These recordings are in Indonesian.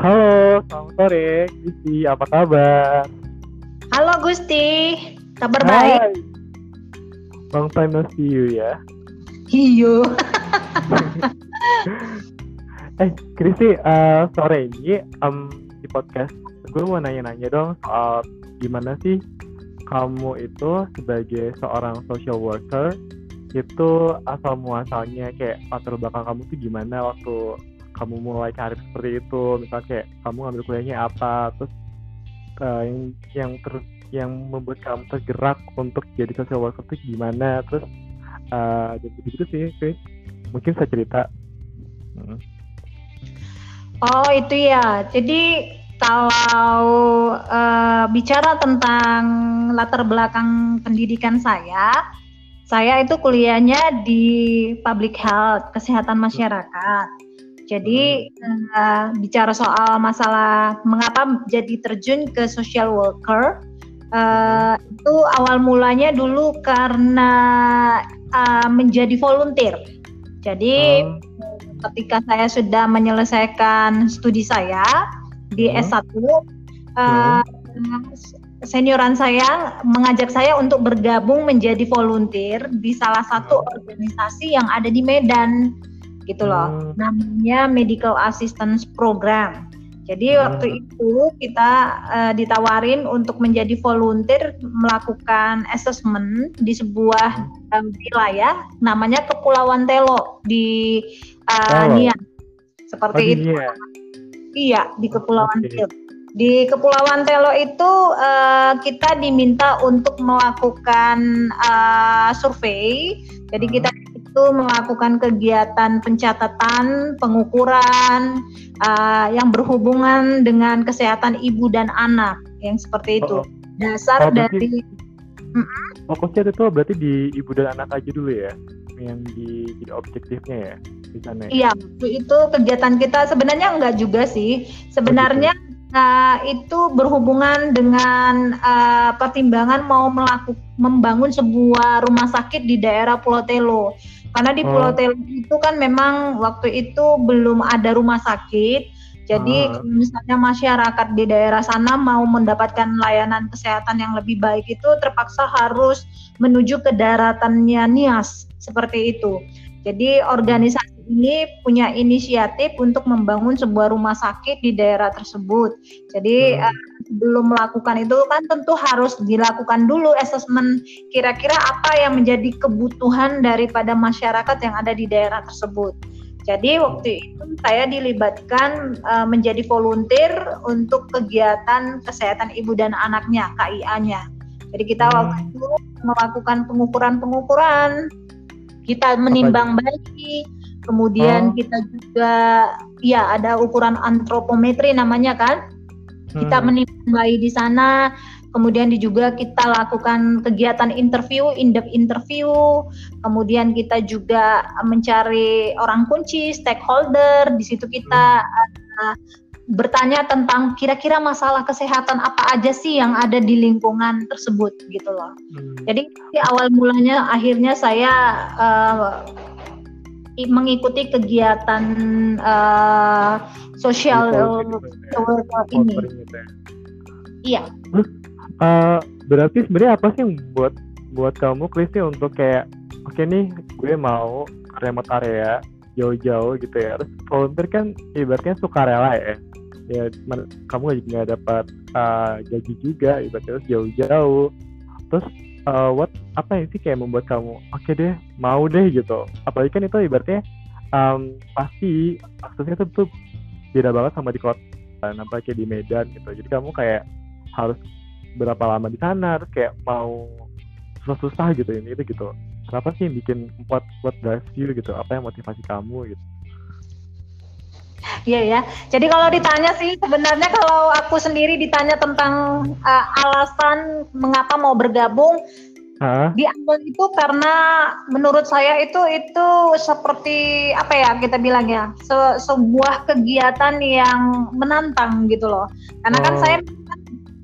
Halo, selamat sore, Gusti. Apa kabar? Halo Gusti, kabar baik? Hai. Long time no see you ya. Iyo. Eh, Kristi, eh, sore ini em, di podcast gue mau nanya-nanya dong soal gimana sih kamu itu sebagai seorang social worker itu asal muasalnya kayak latar belakang kamu tuh gimana waktu kamu mulai karir seperti itu misalnya kayak kamu ngambil kuliahnya apa terus eh, yang yang ter yang membuat kamu tergerak untuk jadi social worker tuh gimana terus eh jadi gitu sih mungkin saya cerita Hmm. Oh itu ya. Jadi kalau eh, bicara tentang latar belakang pendidikan saya, saya itu kuliahnya di public health, kesehatan masyarakat. Jadi eh, bicara soal masalah mengapa jadi terjun ke social worker, eh, itu awal mulanya dulu karena eh, menjadi volunteer. Jadi Hmm. ketika saya sudah menyelesaikan studi saya di Hmm. S1 eh, senioran saya mengajak saya untuk bergabung menjadi volunteer di salah satu organisasi yang ada di Medan gitu loh Hmm. namanya Medical Assistance Program jadi Hmm. waktu itu kita eh, ditawarin untuk menjadi volunteer melakukan assessment di sebuah eh, wilayah namanya Kepulauan Telo di. Nias. Oh, Seperti di itu. Nias. Iya, di Kepulauan Oke. Telo. Di Kepulauan Telo itu eh, kita diminta untuk melakukan eh, survei. Jadi Hmm. kita itu melakukan kegiatan pencatatan, pengukuran eh, yang berhubungan dengan kesehatan ibu dan anak yang seperti itu. Oh, oh. Dasar Oh, berarti- dari fokusnya itu berarti di ibu dan anak aja dulu ya yang di jadi objektifnya ya di sana ya? Iya, itu kegiatan kita sebenarnya enggak juga sih. Sebenarnya uh, itu berhubungan dengan uh, pertimbangan mau melakukan membangun sebuah rumah sakit di daerah Pulau Telo. Karena di Pulau Oh. Telo itu kan memang waktu itu belum ada rumah sakit. Jadi Ah. misalnya masyarakat di daerah sana mau mendapatkan layanan kesehatan yang lebih baik itu terpaksa harus menuju ke daratannya Nias seperti itu. Jadi organisasi ini punya inisiatif untuk membangun sebuah rumah sakit di daerah tersebut. Jadi Hmm. eh, sebelum melakukan itu kan tentu harus dilakukan dulu asesmen kira-kira apa yang menjadi kebutuhan daripada masyarakat yang ada di daerah tersebut. Jadi waktu itu saya dilibatkan eh, menjadi volunteer untuk kegiatan kesehatan ibu dan anaknya KIA-nya. Jadi kita Hmm. waktu itu melakukan pengukuran-pengukuran, kita menimbang bayi, kemudian Oh. kita juga ya ada ukuran antropometri namanya kan. Kita Hmm. menimbang bayi di sana, kemudian di- juga kita lakukan kegiatan interview, in-depth interview, kemudian kita juga mencari orang kunci, stakeholder, di situ kita uh, bertanya tentang kira-kira masalah kesehatan apa aja sih yang ada di lingkungan tersebut gitu loh. Hmm. Jadi di awal mulanya akhirnya saya uh, mengikuti kegiatan uh, sosial Polri gitu ya. ini. Gitu ya. Iya. Eh, berarti sebenarnya apa sih yang buat buat kamu Kristi untuk kayak oke nih gue mau remote area jauh-jauh gitu ya terus volunteer kan ibaratnya sukarela ya ya kamu nggak dapat eh, gaji juga ibaratnya terus jauh-jauh terus eh, what apa yang sih kayak membuat kamu oke deh mau deh gitu. Apalagi kan itu ibaratnya em, pasti aksesnya tuh, tuh beda banget sama di kota apalagi kayak di Medan gitu. Jadi kamu kayak harus berapa lama di sana terus kayak mau susah-susah gitu ini itu gitu. Kenapa sih yang bikin what what drives you? gitu apa yang motivasi kamu gitu Iya ya. Jadi kalau ditanya sih sebenarnya kalau aku sendiri ditanya tentang uh, alasan mengapa mau bergabung Hah? di awal itu karena menurut saya itu itu seperti apa ya kita bilang ya se- sebuah kegiatan yang menantang gitu loh. Karena kan Oh. saya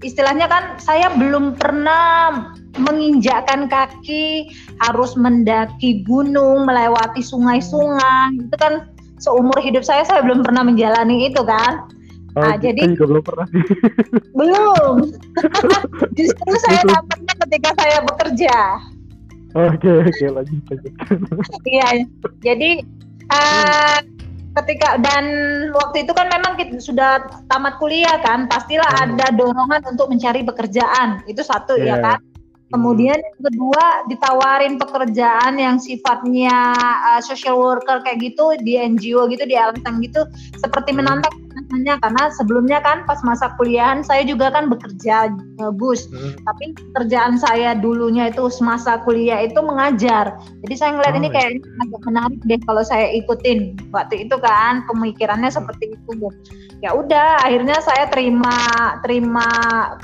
istilahnya kan saya belum pernah menginjakkan kaki harus mendaki gunung melewati sungai-sungai itu kan seumur hidup saya saya belum pernah menjalani itu kan Oh, Nah, kita jadi- juga belum pernah. Belum. Justru saya dapatnya ketika saya bekerja. Oke, oke, lanjut, lanjut. Iya. Jadi eh, ketika dan waktu itu kan memang kita sudah tamat kuliah kan, pastilah Hmm. ada dorongan untuk mencari pekerjaan. Itu satu ya Iya. kan. Kemudian yang kedua ditawarin pekerjaan yang sifatnya uh, social worker kayak gitu di NGO gitu di LSM gitu seperti Hmm. menantang rasanya karena sebelumnya kan pas masa kuliahan saya juga kan bekerja uh, Gus Hmm. tapi pekerjaan saya dulunya itu semasa kuliah itu mengajar jadi saya ngeliat Oh, ini kayak agak menarik deh kalau saya ikutin waktu itu kan pemikirannya Hmm. seperti itu ya udah akhirnya saya terima terima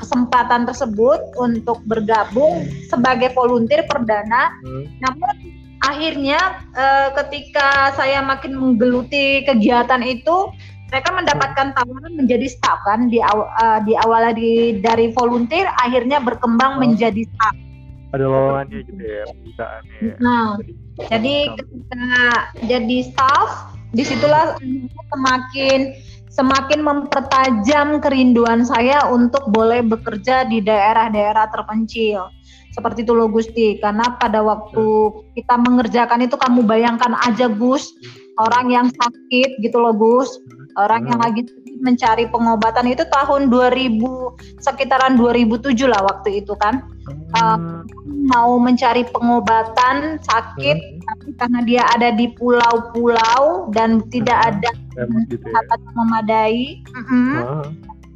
kesempatan tersebut untuk bergabung sebagai volunteer perdana Hmm. namun akhirnya eh, ketika saya makin menggeluti kegiatan itu mereka mendapatkan tawaran menjadi staff kan di aw, eh, di awalnya di dari volunteer akhirnya berkembang Oh. menjadi staff. Ada lowongannya gitu ya, perusahaannya. Nah, jadi ketika jadi staff di situlah semakin semakin mempertajam kerinduan saya untuk boleh bekerja di daerah-daerah terpencil seperti itu loh Gusti karena pada waktu kita mengerjakan itu kamu bayangkan aja Gus orang yang sakit gitu loh Gus orang yang Hmm. lagi mencari pengobatan itu tahun 2000 sekitaran 2007 lah waktu itu kan Hmm. mau mencari pengobatan sakit Hmm. tapi karena dia ada di pulau-pulau dan tidak Hmm. ada gitu ya. yang memadai, mm-mm, Ah.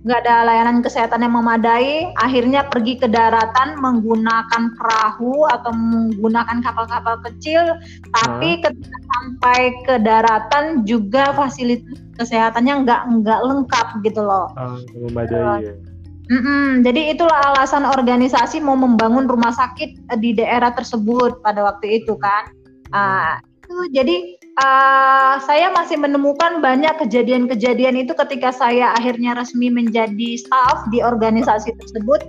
Nggak ada layanan kesehatan yang memadai, akhirnya pergi ke daratan menggunakan perahu atau menggunakan kapal-kapal kecil, tapi ketika sampai ke daratan juga fasilitas kesehatannya nggak nggak lengkap gitu loh. Ah, memadai ya. Mm-mm, jadi itulah alasan organisasi mau membangun rumah sakit eh, di daerah tersebut pada waktu itu kan. Ah, itu. Jadi ah, saya masih menemukan banyak kejadian-kejadian itu ketika saya akhirnya resmi menjadi staff di organisasi tersebut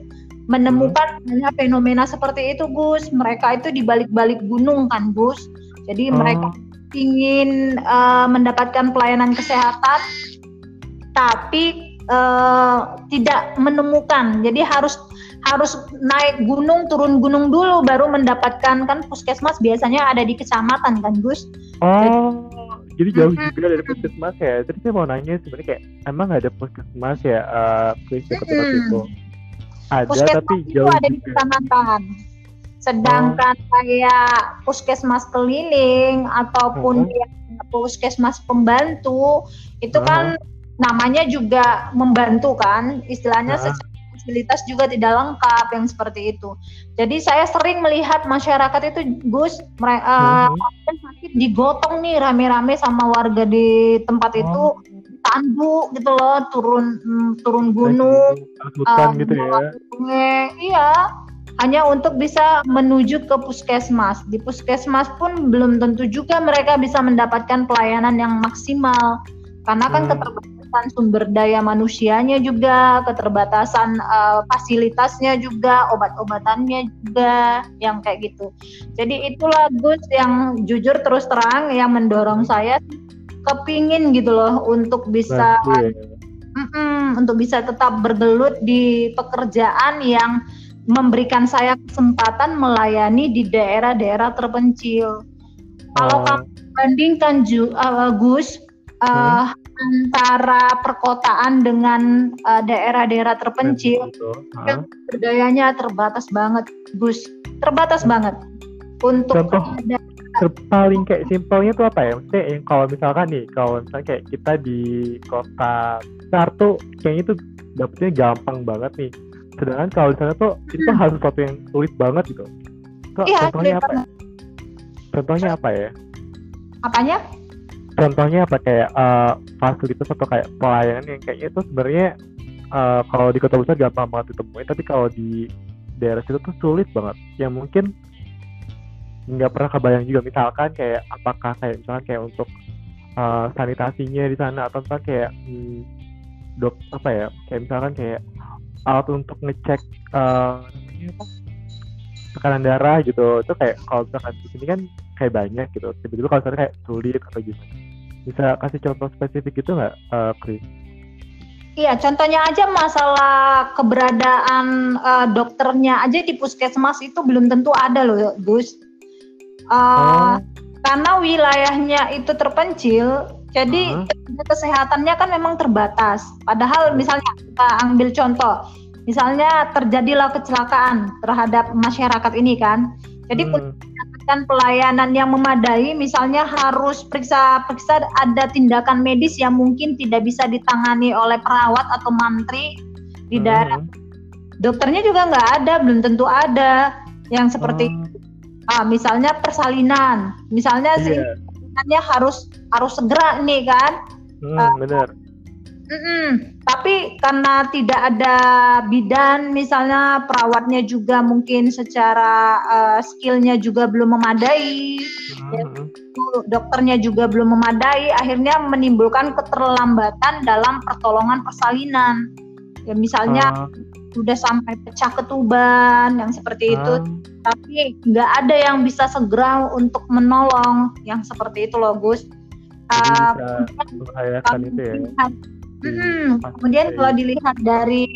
menemukan banyak fenomena seperti itu Gus. Mereka itu di balik-balik gunung kan Gus. Jadi Oh. mereka ingin eh, mendapatkan pelayanan kesehatan tapi eh, tidak menemukan. Jadi harus harus naik gunung, turun gunung dulu baru mendapatkan kan puskesmas biasanya ada di kecamatan kan Gus. Oh, jadi jauh Mm-mm. juga dari puskesmas ya. Jadi saya mau nanya sebenarnya kayak emang ada puskesmas ya, uh, ya ketika Mm-mm. itu? Ada Puskesmas tapi itu jauh ada di kecamatan. Sedangkan kayak puskesmas keliling ataupun Mhm. yang puskesmas pembantu itu kan namanya juga membantu kan, istilahnya Ah. secara fasilitas juga tidak lengkap yang seperti itu. Jadi saya sering melihat masyarakat itu Gus mereka Mhm. sakit digotong nih rame-rame sama warga di tempat itu Oh. tandu gitu loh turun mm, turun gunung hutan um, gitu ya. sungai iya hanya untuk bisa menuju ke puskesmas di puskesmas pun belum tentu juga mereka bisa mendapatkan pelayanan yang maksimal karena kan Hmm. keterbatasan sumber daya manusianya juga keterbatasan uh, fasilitasnya juga obat-obatannya juga yang kayak gitu jadi itulah Gus yang jujur terus terang yang mendorong saya kepingin gitu loh untuk bisa ya. Mm-mm, untuk bisa tetap bergelut di pekerjaan yang memberikan saya kesempatan melayani di daerah-daerah terpencil. Kalau Oh, kamu bandingkan Ju, uh, Gus uh, antara perkotaan dengan uh, daerah-daerah terpencil, yang berdayanya terbatas banget, Gus. Terbatas banget. Untuk Contoh. ada- Ter- paling kayak simpelnya tuh apa ya? Maksudnya yang kalau misalkan nih, kalau misalnya kayak kita di kota besar tuh kayaknya tuh dapetnya gampang banget nih. Sedangkan kalau di sana tuh itu tuh harus sesuatu yang sulit banget gitu. Kok Hmm. Iya, contohnya apa ya? Contohnya apa ya? apanya? Contohnya apa? Kayak eh, fasilitas atau kayak pelayanan yang kayaknya itu sebenarnya eh, kalau di kota besar gampang banget ditemuin, tapi kalau di daerah situ tuh sulit banget. Yang mungkin nggak pernah kebayang juga. Misalkan kayak apakah kayak misalkan kayak untuk eh, sanitasinya di sana atau misalkan kayak hmm, dok apa ya kayak misalkan kayak alat untuk ngecek apa tekanan darah gitu. Itu kayak kalau misalkan di sini kan kayak banyak gitu. Tiba-tiba kalau misalnya kayak sulit atau gimana bisa kasih contoh spesifik gitu nggak eh, Chris? Iya, contohnya aja masalah keberadaan uh, dokternya aja di puskesmas itu belum tentu ada loh, Gus. Uh, oh. Karena wilayahnya itu terpencil, jadi uh-huh. kesehatannya kan memang terbatas. Padahal misalnya kita ambil contoh, misalnya terjadilah kecelakaan terhadap masyarakat ini kan, jadi hmm mendapatkan pelayanan yang memadai, misalnya harus periksa-periksa ada tindakan medis yang mungkin tidak bisa ditangani oleh perawat atau mantri di hmm. daerah. Dokternya juga nggak ada, belum tentu ada yang seperti hmm. ah, misalnya persalinan, misalnya yeah. sih harus harus segera nih kan. Hmm, uh, benar Mm-mm. Tapi karena tidak ada bidan, misalnya perawatnya juga mungkin secara uh, skillnya juga belum memadai, mm-hmm. ya, dokternya juga belum memadai, akhirnya menimbulkan keterlambatan dalam pertolongan persalinan. Ya misalnya uh. udah sampai pecah ketuban, yang seperti uh. itu, tapi nggak ada yang bisa segera untuk menolong, yang seperti itu loh Gus. Uh, membahayakan itu ya Hmm, kemudian kalau dilihat dari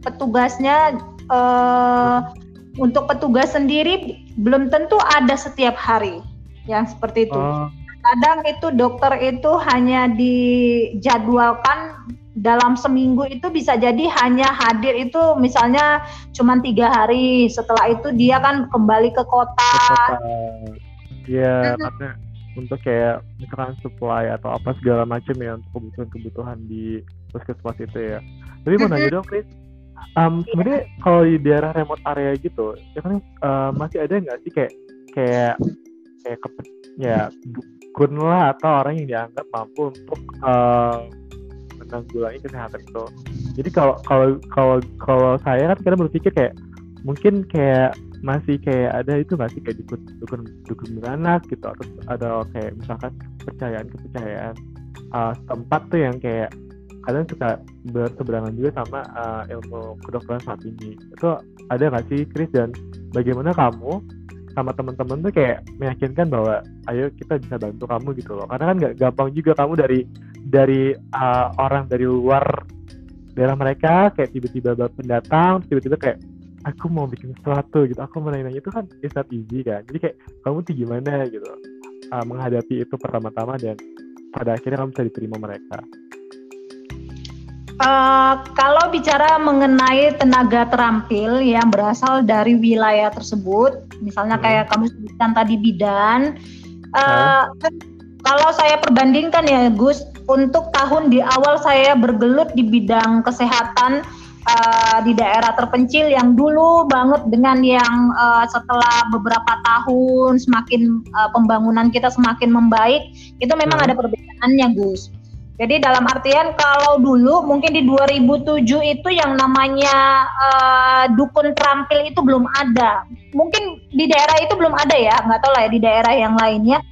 petugasnya uh, untuk petugas sendiri belum tentu ada setiap hari yang seperti itu. Oh. Kadang itu dokter itu hanya dijadwalkan dalam seminggu itu bisa jadi hanya hadir itu misalnya cuma tiga hari setelah itu dia kan kembali ke kota. Iya, karena untuk kayak misalkan supply atau apa segala macam ya untuk kebutuhan-kebutuhan di puskesmas itu ya. Tapi mau nanya dong, Chris. Um, sebenarnya kalau di daerah remote area gitu, ya kan uh, masih ada nggak sih kayak kayak kayak ke, ya dukun lah atau orang yang dianggap mampu untuk uh, menanggulangi kesehatan itu. Jadi kalau kalau kalau kalau saya kan kadang berpikir kayak mungkin kayak masih kayak ada itu masih kayak dukun dukun dukun beranak gitu atau ada kayak misalkan kepercayaan kepercayaan uh, tempat tuh yang kayak kadang suka berseberangan juga sama uh, ilmu kedokteran saat ini. Itu ada nggak sih Chris? Dan bagaimana kamu sama teman-teman tuh kayak meyakinkan bahwa ayo kita bisa bantu kamu gitu loh. Karena kan nggak gampang juga kamu dari dari uh, orang dari luar daerah mereka kayak tiba-tiba pendatang tiba-tiba kayak aku mau bikin sesuatu gitu. Aku mau nanya itu kan it's not easy kan? Jadi kayak kamu tuh gimana? gitu. Uh, menghadapi itu pertama-tama dan pada akhirnya kamu bisa diterima mereka. Uh, kalau bicara mengenai tenaga terampil yang berasal dari wilayah tersebut, misalnya hmm. kayak kamu sebutkan tadi bidan, uh, hmm. kalau saya perbandingkan ya Gus, untuk tahun di awal saya bergelut di bidang kesehatan, uh, di daerah terpencil yang dulu banget dengan yang uh, setelah beberapa tahun semakin uh, pembangunan kita semakin membaik itu memang hmm. ada perbedaannya Gus. Jadi dalam artian kalau dulu mungkin di 2007 itu yang namanya uh, dukun terampil itu belum ada. Mungkin di daerah itu belum ada ya, nggak tahu lah ya di daerah yang lainnya.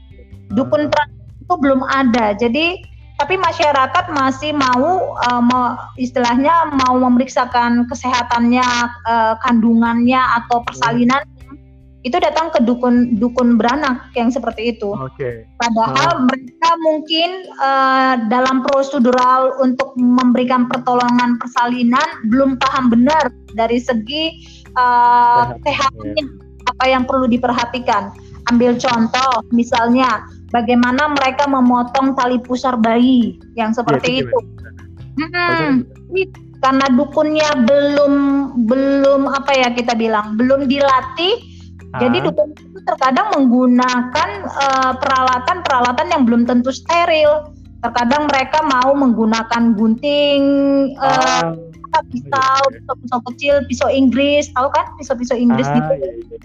Dukun terampil itu belum ada. Jadi tapi masyarakat masih mau uh, istilahnya mau memeriksakan kesehatannya uh, kandungannya atau persalinan itu datang ke dukun dukun beranak yang seperti itu. Okay. Padahal oh. mereka mungkin uh, dalam prosedural untuk memberikan pertolongan persalinan belum paham benar dari segi uh, sehatnya apa yang perlu diperhatikan. Ambil contoh misalnya bagaimana mereka memotong tali pusar bayi yang seperti ya, itu. Hmm, karena dukunnya belum belum apa ya kita bilang belum dilatih, ah. jadi dukun itu terkadang menggunakan uh, peralatan-peralatan yang belum tentu steril. Terkadang mereka mau menggunakan gunting, uh, pisau, pisau-pisau kecil, pisau Inggris, tahu kan pisau-pisau Inggris ah, gitu. Iya, iya.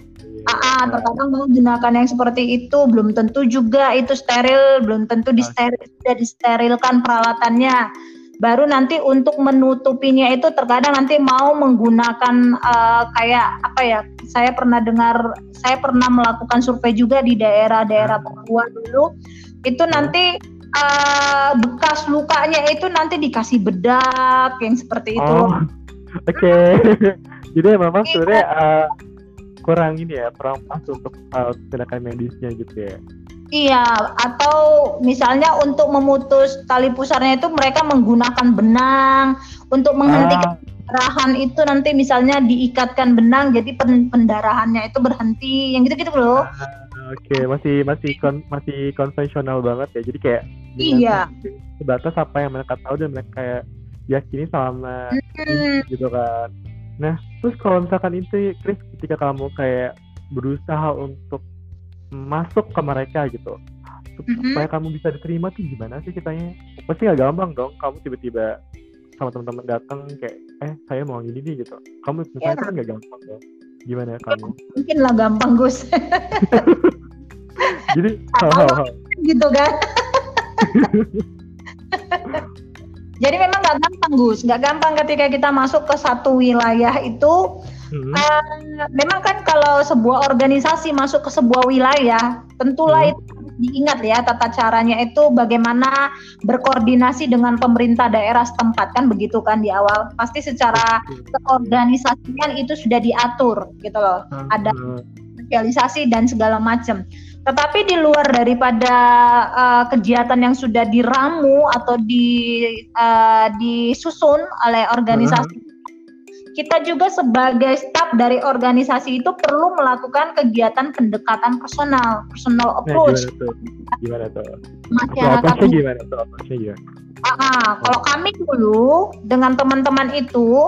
Ah, terkadang menggunakan yang seperti itu belum tentu juga itu steril, belum tentu disteril, tidak disterilkan peralatannya. Baru nanti untuk menutupinya itu terkadang nanti mau menggunakan uh, kayak apa ya? Saya pernah dengar, saya pernah melakukan survei juga di daerah-daerah Papua dulu. Itu nanti uh, bekas lukanya itu nanti dikasih bedak yang seperti itu. Oh, Oke, okay. jadi memang iya. sebenarnya uh, kurang ini ya kurang pas untuk uh, tindakan medisnya gitu ya Iya, atau misalnya untuk memutus tali pusarnya itu mereka menggunakan benang untuk menghentikan ah. pendarahan itu nanti misalnya diikatkan benang jadi pendarahannya itu berhenti, yang gitu-gitu loh. Ah, Oke, okay. masih masih kon, masih konvensional banget ya. Jadi kayak iya. sebatas apa yang mereka tahu dan mereka kayak yakini selama hmm. gitu kan. Nah, terus kalau misalkan itu Chris ketika kamu kayak berusaha untuk masuk ke mereka gitu mm-hmm. supaya kamu bisa diterima tuh gimana sih kitanya pasti nggak gampang dong kamu tiba-tiba sama teman-teman datang kayak eh saya mau gini nih gitu kamu misalnya yeah. kan nggak gampang dong gimana ya kamu mungkin lah gampang Gus. Jadi hal-hal gitu kan? Jadi memang nggak gampang Gus. Nggak gampang ketika kita masuk ke satu wilayah itu. Hmm. Uh, memang kan kalau sebuah organisasi masuk ke sebuah wilayah, tentulah hmm. itu diingat ya tata caranya itu bagaimana berkoordinasi dengan pemerintah daerah setempat kan begitu kan di awal? Pasti secara keorganisasian itu sudah diatur gitu loh. Ada sosialisasi dan segala macam. Tetapi di luar daripada uh, kegiatan yang sudah diramu atau di uh, disusun oleh organisasi kita juga sebagai staf dari organisasi itu perlu melakukan kegiatan pendekatan personal, personal nah, approach. Nah, gimana tuh? Gimana tuh? Masyarakat. Gimana tuh? Apa gimana? Ah, kalau kami dulu dengan teman-teman itu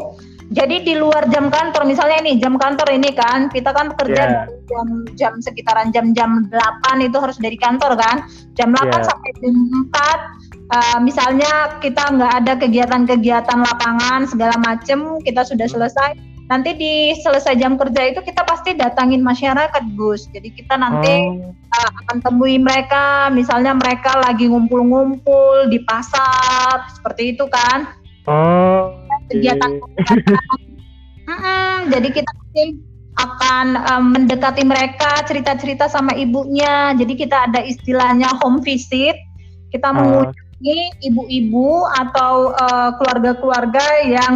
jadi di luar jam kantor misalnya ini jam kantor ini kan kita kan kerja yeah. jam jam sekitaran jam-jam 8 itu harus dari kantor kan jam 8 yeah. sampai jam 4 uh, misalnya kita nggak ada kegiatan-kegiatan lapangan segala macem kita sudah hmm. selesai nanti di selesai jam kerja itu kita pasti datangin masyarakat Gus jadi kita nanti oh. uh, akan temui mereka misalnya mereka lagi ngumpul-ngumpul di pasar seperti itu kan oh kegiatan, kegiatan. hmm, jadi kita nanti akan um, mendekati mereka cerita-cerita sama ibunya jadi kita ada istilahnya home visit kita uh. mengunjungi ini ibu-ibu atau eh, keluarga-keluarga uh, yang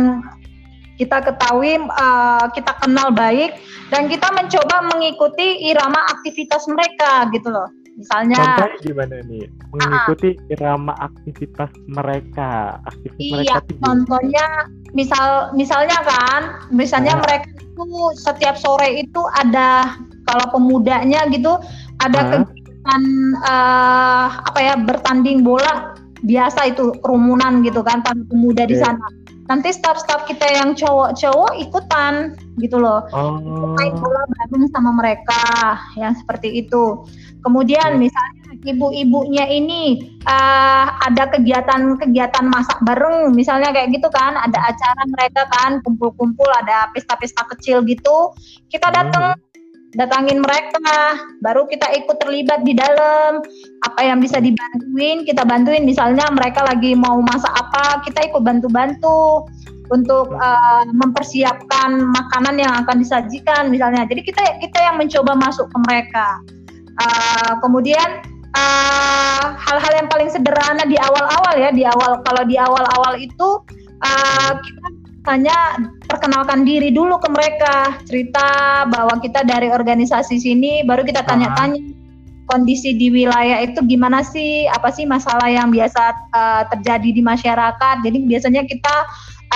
kita ketahui uh, kita kenal baik dan kita mencoba mengikuti irama aktivitas mereka gitu loh. Misalnya contohnya gimana nih? Mengikuti uh, irama aktivitas mereka. Aktivitas iya mereka contohnya misal misalnya kan misalnya uh. mereka itu setiap sore itu ada kalau pemudanya gitu ada uh. kegiatan uh, apa ya bertanding bola biasa itu kerumunan gitu kan para pemuda okay. di sana nanti staff-staff kita yang cowok-cowok ikutan gitu loh oh. main bola bareng sama mereka yang seperti itu kemudian okay. misalnya ibu-ibunya ini uh, ada kegiatan-kegiatan masak bareng misalnya kayak gitu kan ada acara mereka kan kumpul-kumpul ada pesta-pesta kecil gitu kita datang hmm datangin mereka baru kita ikut terlibat di dalam. Apa yang bisa dibantuin kita bantuin. Misalnya mereka lagi mau masak apa kita ikut bantu-bantu untuk uh, mempersiapkan makanan yang akan disajikan misalnya. Jadi kita kita yang mencoba masuk ke mereka. Uh, kemudian eh, hal-hal uh, yang paling sederhana di awal-awal ya di awal kalau di awal-awal itu uh, kita hanya perkenalkan diri dulu ke mereka, cerita bahwa kita dari organisasi sini, baru kita tanya-tanya kondisi di wilayah itu gimana sih, apa sih masalah yang biasa uh, terjadi di masyarakat. Jadi biasanya kita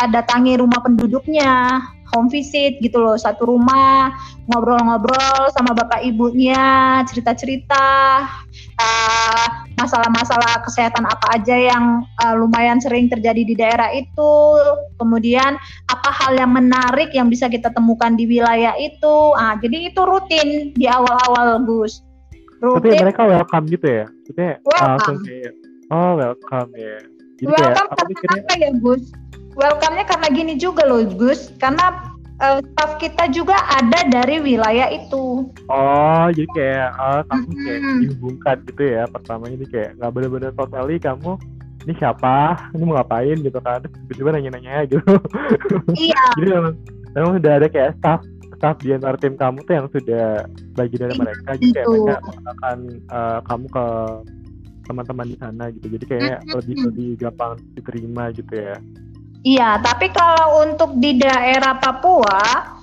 uh, datangi rumah penduduknya, home visit gitu loh, satu rumah ngobrol-ngobrol sama bapak ibunya, cerita-cerita uh, masalah-masalah kesehatan apa aja yang uh, lumayan sering terjadi di daerah itu, kemudian apa hal yang menarik yang bisa kita temukan di wilayah itu. Ah, jadi itu rutin di awal-awal Gus. Rutin. Tapi mereka welcome gitu ya? Maksudnya welcome. kayak, oh welcome ya. Jadi welcome kayak, apa ya Gus? Welcome-nya karena gini juga loh Gus, karena uh, staff kita juga ada dari wilayah itu. Oh, jadi kayak uh, kamu mm-hmm. kayak dihubungkan gitu ya. Pertama ini kayak nggak bener-bener totally kamu ini siapa, ini mau ngapain gitu kan. Tiba-tiba nanya-nanya gitu. Iya. jadi memang, memang sudah ada kayak staff staff di antara tim kamu tuh yang sudah bagi dari mereka jadi kayak mereka akan uh, kamu ke teman-teman di sana gitu jadi kayak lebih lebih gampang diterima gitu ya Iya, tapi kalau untuk di daerah Papua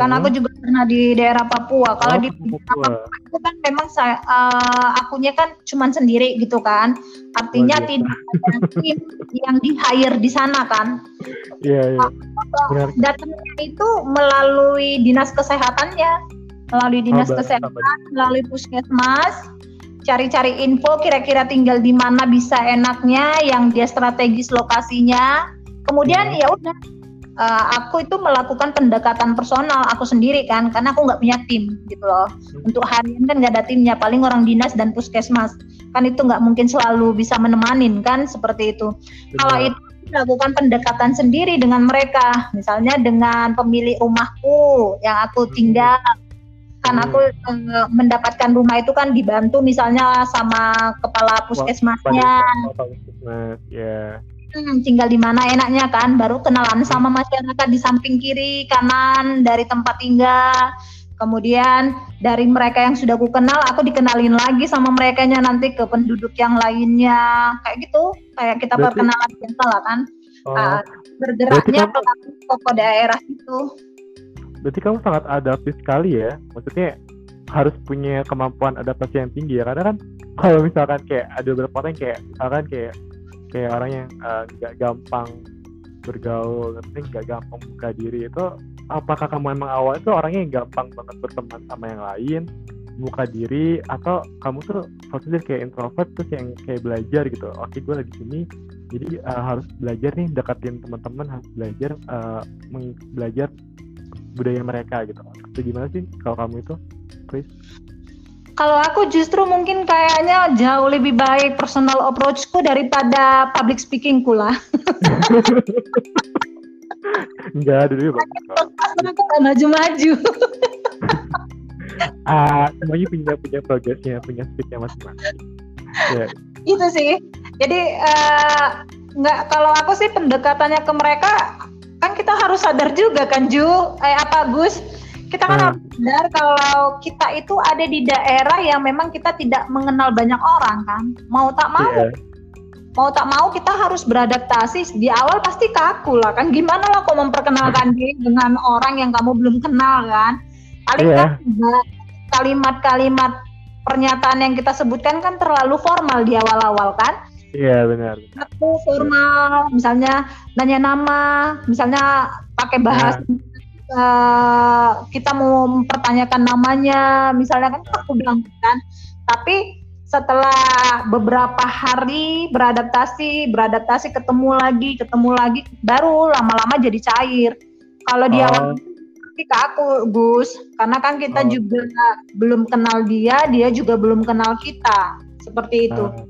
Karena Hmm. aku juga pernah di daerah Papua. Kalau Oh, di Papua. itu kan memang saya eh, akunya kan cuman sendiri gitu kan. Artinya biasa. tidak ada tim yang di hire di sana kan. Iya, iya. Benar. Datangnya itu melalui dinas kesehatannya, melalui dinas Oh, kesehatan, melalui puskesmas, cari-cari info kira-kira tinggal di mana bisa enaknya, yang dia strategis lokasinya. Kemudian Hmm. ya udah, eh, aku itu melakukan pendekatan personal aku sendiri kan, karena aku nggak punya tim gitu loh. Hmm. Untuk harian kan nggak ada timnya, paling orang dinas dan puskesmas kan itu nggak mungkin selalu bisa menemanin kan seperti itu. Kalau Benar. itu melakukan pendekatan sendiri dengan mereka, misalnya dengan pemilik rumahku yang aku Hmm. tinggal. Kan Hmm. aku eh, mendapatkan rumah itu kan dibantu misalnya sama kepala puskesmasnya. Puskesmas, ya. Hmm, tinggal di mana enaknya kan, baru kenalan sama masyarakat di samping kiri, kanan dari tempat tinggal. Kemudian dari mereka yang sudah aku kenal, aku dikenalin lagi sama mereka nanti ke penduduk yang lainnya, kayak gitu, kayak kita Berarti- perkenalan biasa lah kan. Oh, Ah, bergeraknya kamu- toko daerah itu. berarti kamu sangat adaptif sekali ya. Maksudnya harus punya kemampuan adaptasi yang tinggi ya. Karena kan kalau misalkan kayak ada beberapa orang yang kayak misalkan kayak kayak orang yang eh, nggak gampang bergaul, tapi nggak gampang buka diri. Itu apakah kamu emang awal itu orangnya yang gampang banget berteman sama yang lain buka diri atau kamu tuh maksudnya kayak introvert terus yang kayak belajar gitu? Oke gue lagi sini jadi eh, harus belajar nih deketin teman-teman harus belajar meng- belajar budaya mereka gitu. Itu gimana sih kalau kamu itu? Chris Kalau aku justru mungkin kayaknya jauh lebih baik personal approach-ku daripada public speaking-ku lah. enggak dulu ya aku nggak maju-maju. ah semuanya punya punya progresnya punya speednya masing-masing. Ya. Itu sih. Jadi eh, nggak kalau aku sih pendekatannya ke mereka kan kita harus sadar juga kan Ju? Eh apa Gus kita kan Hmm. harus sadar kalau kita itu ada di daerah yang memang kita tidak mengenal banyak orang kan? Mau tak mau Iya. mau tak mau kita harus beradaptasi. Di awal pasti kaku lah kan? Gimana lah kok memperkenalkan diri dengan orang yang kamu belum kenal kan? Paling Iya. kan kalimat-kalimat pernyataan yang kita sebutkan kan terlalu formal di awal-awal kan? Iya benar. Aku formal misalnya nanya nama misalnya pakai bahasa eh, kita mau mempertanyakan namanya misalnya kan aku bilang kan. Tapi setelah beberapa hari beradaptasi beradaptasi ketemu lagi ketemu lagi baru lama-lama jadi cair. Kalau di Oh. ke aku Gus. Karena kan kita Oh. juga belum kenal dia dia juga belum kenal kita. Seperti itu. Ah,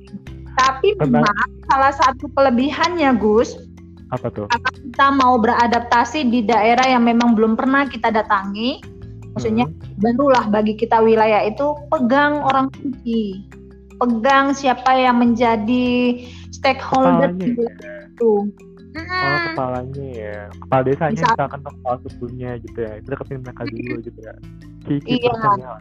tapi memang salah satu kelebihannya Gus, apa tuh kita mau beradaptasi di daerah yang memang belum pernah kita datangi, maksudnya Hmm. barulah bagi kita wilayah itu pegang orang kunci, pegang siapa yang menjadi stakeholder di ya? itu. Oh, kepalanya ya. Kepala desanya Bisa. misalkan kepala sukunya gitu ya. Itu deketin mereka dulu gitu ya. Key Iya.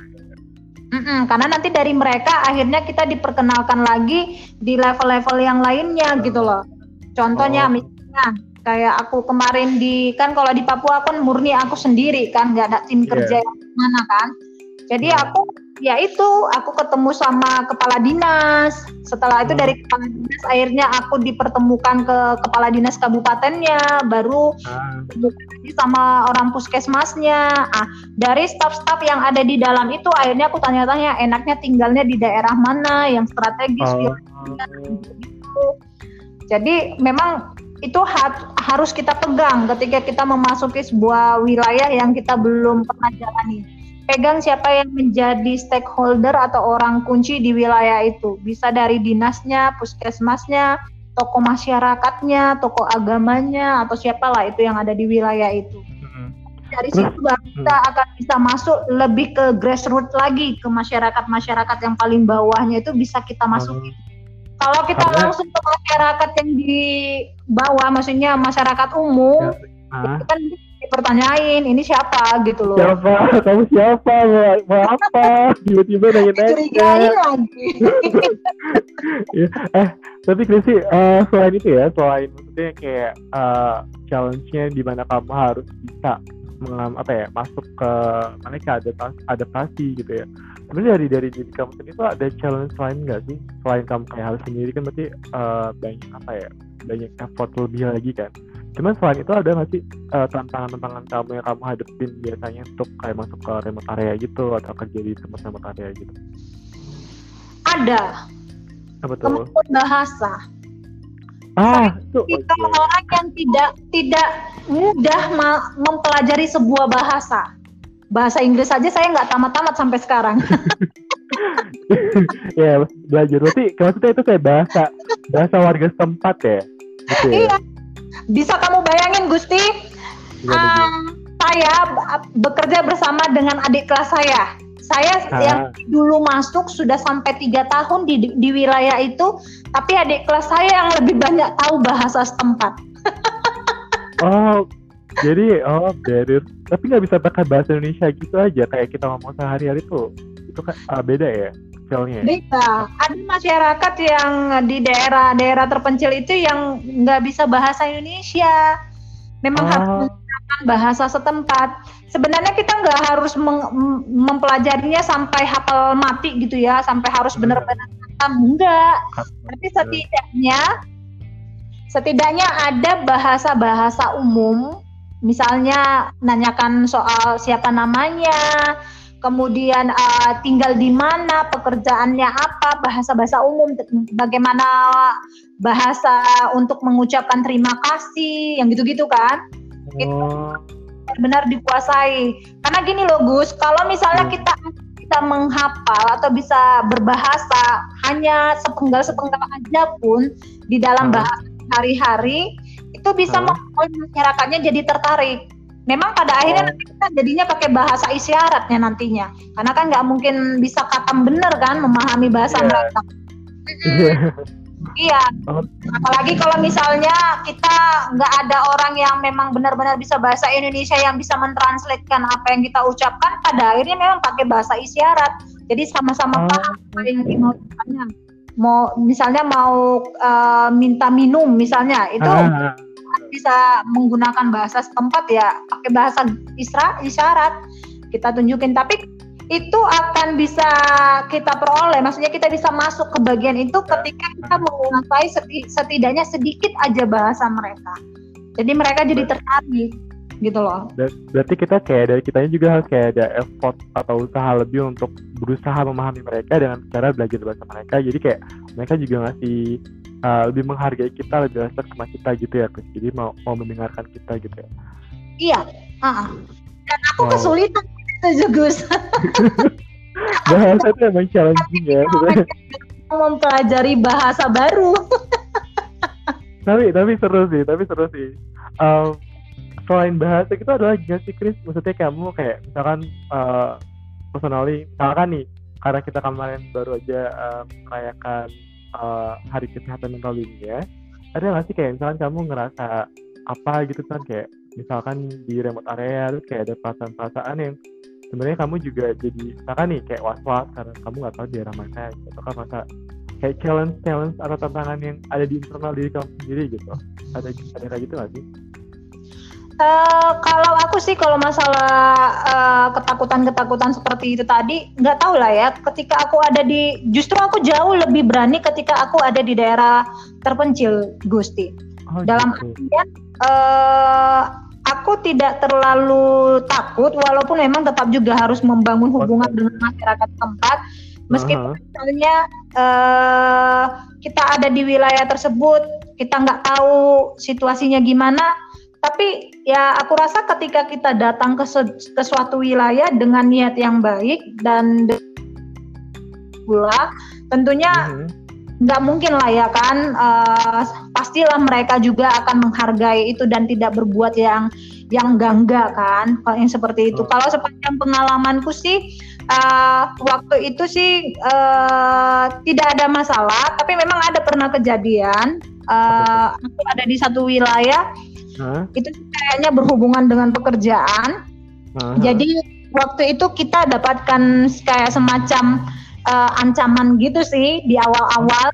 Mm-mm, karena nanti dari mereka akhirnya kita diperkenalkan lagi di level-level yang lainnya gitu loh. Contohnya Oh. Misalnya kayak aku kemarin di kan kalau di Papua kan murni aku sendiri kan nggak ada tim Iya. kerja yang mana kan. Jadi Hmm. aku ya itu aku ketemu sama kepala dinas. Setelah itu Hmm. dari kepala dinas akhirnya aku dipertemukan ke kepala dinas kabupatennya, baru lagi sama orang puskesmasnya. Ah, dari staf-staf yang ada di dalam itu akhirnya aku tanya-tanya enaknya tinggalnya di daerah mana yang strategis oh, gitu. Jadi memang itu ha- harus kita pegang ketika kita memasuki sebuah wilayah yang kita belum pernah jalani. Pegang siapa yang menjadi stakeholder atau orang kunci di wilayah itu. Bisa dari dinasnya, puskesmasnya, tokoh masyarakatnya, tokoh agamanya, atau siapalah itu yang ada di wilayah itu dari situ baru kita akan bisa masuk lebih ke grassroots lagi ke masyarakat-masyarakat yang paling bawahnya itu bisa kita masuki. Kalau kita Karena- langsung ke masyarakat yang di bawah, maksudnya masyarakat umum, itu kan dipertanyain ini siapa gitu loh. siapa? Kamu siapa? Mau, mau apa? Tiba-tiba Dicurigain nanya-nanya. lagi. Tapi Krisi, eh, selain itu ya, selain maksudnya kayak eh, challenge-nya di mana kamu harus bisa mengam, apa ya masuk ke mereka ada adaptasi gitu ya sebenarnya dari dari diri kamu sendiri itu ada challenge lain nggak sih? Selain kamu kayak hal sendiri kan berarti uh, banyak apa ya banyak effort lebih lagi kan? Cuman selain itu ada nggak sih uh, tantangan-tantangan kamu yang kamu hadapin biasanya untuk kayak masuk ke remote area gitu atau kerja di tempat remote area gitu? Ada. Apa tuh? Kemampuan bahasa. Ah itu kita okay. orang yang tidak tidak mudah mempelajari sebuah bahasa bahasa Inggris saja saya nggak tamat-tamat sampai sekarang. Ya belajar. Berarti maksudnya itu kayak bahasa bahasa warga setempat ya? Gitu ya? iya. Bisa kamu bayangin Gusti? Um, saya bekerja bersama dengan adik kelas saya. Saya ah. yang dulu masuk sudah sampai tiga tahun di, di wilayah itu tapi adik kelas saya yang lebih banyak tahu bahasa setempat. Oh jadi oh barrier. Tapi nggak bisa pakai bahasa Indonesia gitu aja kayak kita ngomong sehari-hari tuh. Itu kan uh, beda ya skillnya beda. Ada masyarakat yang di daerah-daerah terpencil itu yang nggak bisa bahasa Indonesia. Memang oh. harus menggunakan bahasa setempat. Sebenarnya kita nggak harus mempelajarinya sampai hafal mati gitu ya sampai harus benar-benar enggak tapi setidaknya setidaknya ada bahasa-bahasa umum misalnya nanyakan soal siapa namanya, kemudian uh, tinggal di mana, pekerjaannya apa, bahasa-bahasa umum, bagaimana bahasa untuk mengucapkan terima kasih, yang gitu-gitu kan. Oh. Itu benar dikuasai. Karena gini loh Gus, kalau misalnya hmm. kita bisa menghafal atau bisa berbahasa hanya sepenggal-sepenggal aja pun di dalam hmm. bahasa hari-hari itu bisa hmm. membuat masyarakatnya jadi tertarik. Memang pada akhirnya oh. nanti kita jadinya pakai bahasa isyaratnya nantinya, karena kan nggak mungkin bisa katam bener kan memahami bahasa yeah. mereka. iya, oh. apalagi kalau misalnya kita nggak ada orang yang memang benar-benar bisa bahasa Indonesia yang bisa mentranslatekan apa yang kita ucapkan, pada akhirnya memang pakai bahasa isyarat. Jadi sama-sama oh. paham apa yang mau tanya. Mau misalnya mau uh, minta minum misalnya itu ah bisa menggunakan bahasa setempat ya pakai bahasa isra isyarat kita tunjukin tapi itu akan bisa kita peroleh maksudnya kita bisa masuk ke bagian itu ketika kita menguasai setidaknya sedikit aja bahasa mereka jadi mereka jadi tertarik gitu loh. Berarti kita kayak dari kitanya juga harus kayak ada effort atau usaha lebih untuk berusaha memahami mereka dengan cara belajar bahasa mereka. Jadi kayak mereka juga ngasih uh, lebih menghargai kita lebih respect sama kita gitu ya Gus jadi mau mau mendengarkan kita gitu ya. Iya uh, dan aku wow. kesulitan itu Gus. Bahasa itu emang challenging ya. Mempelajari bahasa baru. Tapi tapi seru sih tapi seru sih. Um, selain bahasa itu ada lagi sih Chris maksudnya kamu kayak misalkan uh, personally misalkan nih karena kita kemarin baru aja uh, merayakan uh, hari kesehatan mental dunia ada nggak sih kayak misalkan kamu ngerasa apa gitu kan kayak misalkan di remote area terus kayak ada perasaan-perasaan yang sebenarnya kamu juga jadi misalkan nih kayak was-was karena kamu nggak tahu daerah mana gitu kan masa kayak challenge challenge atau tantangan yang ada di internal diri kamu sendiri gitu. Ada ada kayak gitu nggak sih Uh, kalau aku sih kalau masalah uh, ketakutan-ketakutan seperti itu tadi nggak tahu lah ya. Ketika aku ada di, justru aku jauh lebih berani ketika aku ada di daerah terpencil, Gusti. Oh, Dalam gitu. artian uh, aku tidak terlalu takut, walaupun memang tetap juga harus membangun hubungan dengan masyarakat tempat. Meskipun uh -huh. misalnya uh, kita ada di wilayah tersebut, kita nggak tahu situasinya gimana tapi ya aku rasa ketika kita datang ke, ke suatu wilayah dengan niat yang baik dan pula tentunya mm-hmm. nggak mm -hmm. mungkin lah ya kan uh, pastilah mereka juga akan menghargai itu dan tidak berbuat yang yang gangga kan kalau yang seperti itu oh. kalau sepanjang pengalamanku sih uh, waktu itu sih uh, tidak ada masalah tapi memang ada pernah kejadian uh, aku ada di satu wilayah huh? itu kayaknya berhubungan dengan pekerjaan. Uh-huh. Jadi waktu itu kita dapatkan kayak semacam uh, ancaman gitu sih di awal-awal.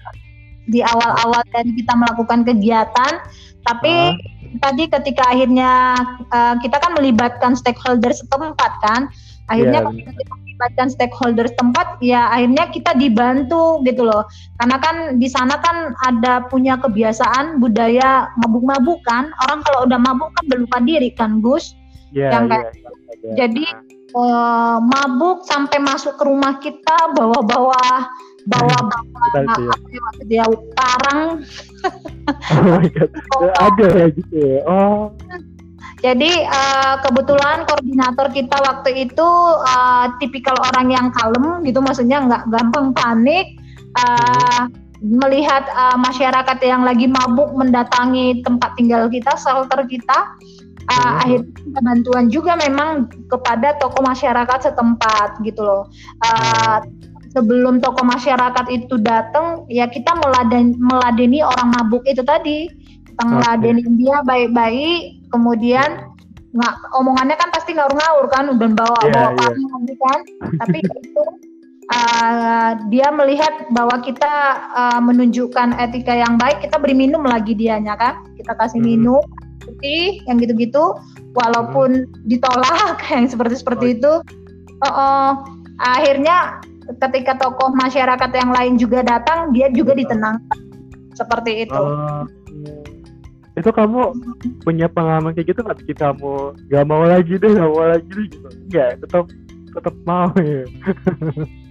di awal-awal dan kita melakukan kegiatan tapi uh. tadi ketika akhirnya uh, kita kan melibatkan stakeholder setempat kan akhirnya yeah. kita melibatkan stakeholder setempat ya akhirnya kita dibantu gitu loh. Karena kan di sana kan ada punya kebiasaan budaya mabuk-mabuk kan. Orang kalau udah mabuk kan berlupa diri kan Gus? Yeah, yang kayak yeah, yeah. jadi uh, mabuk sampai masuk ke rumah kita bawa-bawa bawa-bawa ya dia parang. Oh my god. Ada ya gitu ya? Oh jadi uh, kebetulan koordinator kita waktu itu uh, tipikal orang yang kalem gitu, maksudnya nggak gampang panik. Uh, melihat uh, masyarakat yang lagi mabuk mendatangi tempat tinggal kita, shelter kita, uh, akhirnya bantuan juga memang kepada tokoh masyarakat setempat gitu loh. Uh, sebelum tokoh masyarakat itu datang, ya kita meladen, meladeni orang mabuk itu tadi, kita meladeni okay. dia baik-baik, kemudian nggak omongannya kan pasti ngawur-ngawur kan udah bawa yeah, bawa yeah. kan tapi itu uh, dia melihat bahwa kita uh, menunjukkan etika yang baik kita beri minum lagi dianya kan kita kasih hmm. minum putih yang gitu-gitu walaupun hmm. ditolak yang seperti seperti oh. itu uh, uh, akhirnya ketika tokoh masyarakat yang lain juga datang dia juga ditenangkan seperti itu uh, itu kamu punya pengalaman kayak gitu nggak? Bikin kamu gak mau lagi deh gak mau lagi deh gitu. Enggak tetap tetap mau ya.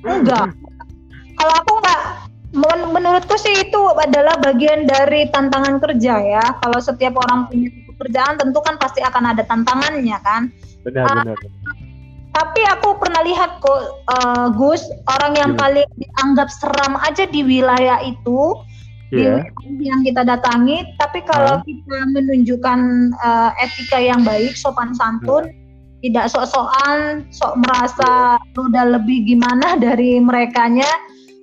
Enggak. Kalau aku nggak men menurutku sih itu adalah bagian dari tantangan kerja ya. Kalau setiap orang punya pekerjaan tentu kan pasti akan ada tantangannya kan? Benar uh, benar tapi aku pernah lihat kok uh, Gus orang yang yeah. paling dianggap seram aja di wilayah itu yeah. di yang kita datangi tapi kalau hmm. kita menunjukkan uh, etika yang baik sopan santun hmm. tidak sok-sokan sok merasa udah lebih gimana dari merekanya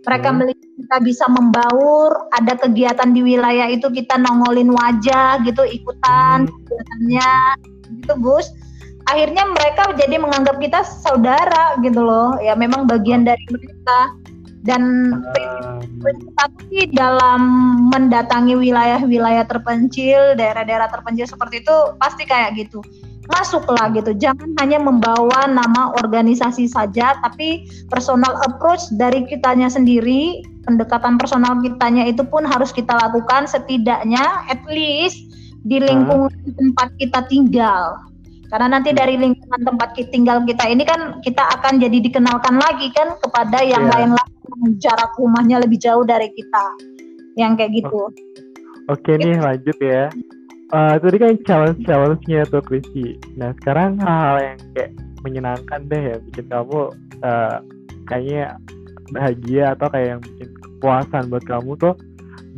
mereka hmm. melihat kita bisa membaur ada kegiatan di wilayah itu kita nongolin wajah gitu ikutan hmm. kegiatannya gitu Gus akhirnya mereka jadi menganggap kita saudara gitu loh ya memang bagian dari mereka dan prinsip aku sih dalam mendatangi wilayah-wilayah terpencil, daerah-daerah terpencil seperti itu pasti kayak gitu. Masuklah gitu, jangan hanya membawa nama organisasi saja, tapi personal approach dari kitanya sendiri, pendekatan personal kitanya itu pun harus kita lakukan setidaknya at least di lingkungan hmm. tempat kita tinggal. Karena nanti dari lingkungan tempat tinggal kita ini kan kita akan jadi dikenalkan lagi kan kepada yang yeah. lain-lain jarak rumahnya lebih jauh dari kita yang kayak gitu. Oke nih lanjut ya. Uh, tadi kan challenge challenge-nya tuh Kristi. Nah sekarang hal-hal yang kayak menyenangkan deh ya bikin kamu uh, kayaknya bahagia atau kayak yang bikin kepuasan buat kamu tuh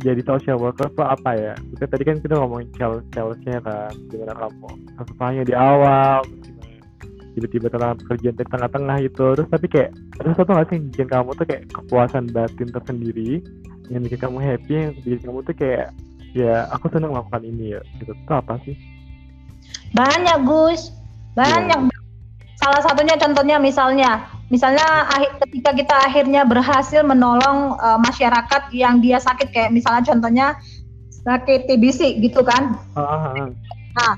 jadi social worker tuh apa ya? Kita tadi kan kita ngomongin challenge challenge-nya kan gimana kamu? Susahnya di awal, tiba-tiba tentang pekerjaan di tengah-tengah itu terus tapi kayak ada satu nggak sih yang bikin kamu tuh kayak kepuasan batin tersendiri yang bikin kamu happy yang bikin kamu tuh kayak ya aku senang melakukan ini ya gitu. Itu apa sih? Banyak Gus. Banyak. Yeah. salah satunya contohnya misalnya misalnya ketika kita akhirnya berhasil menolong uh, masyarakat yang dia sakit kayak misalnya contohnya sakit TBC gitu kan uh -huh. nah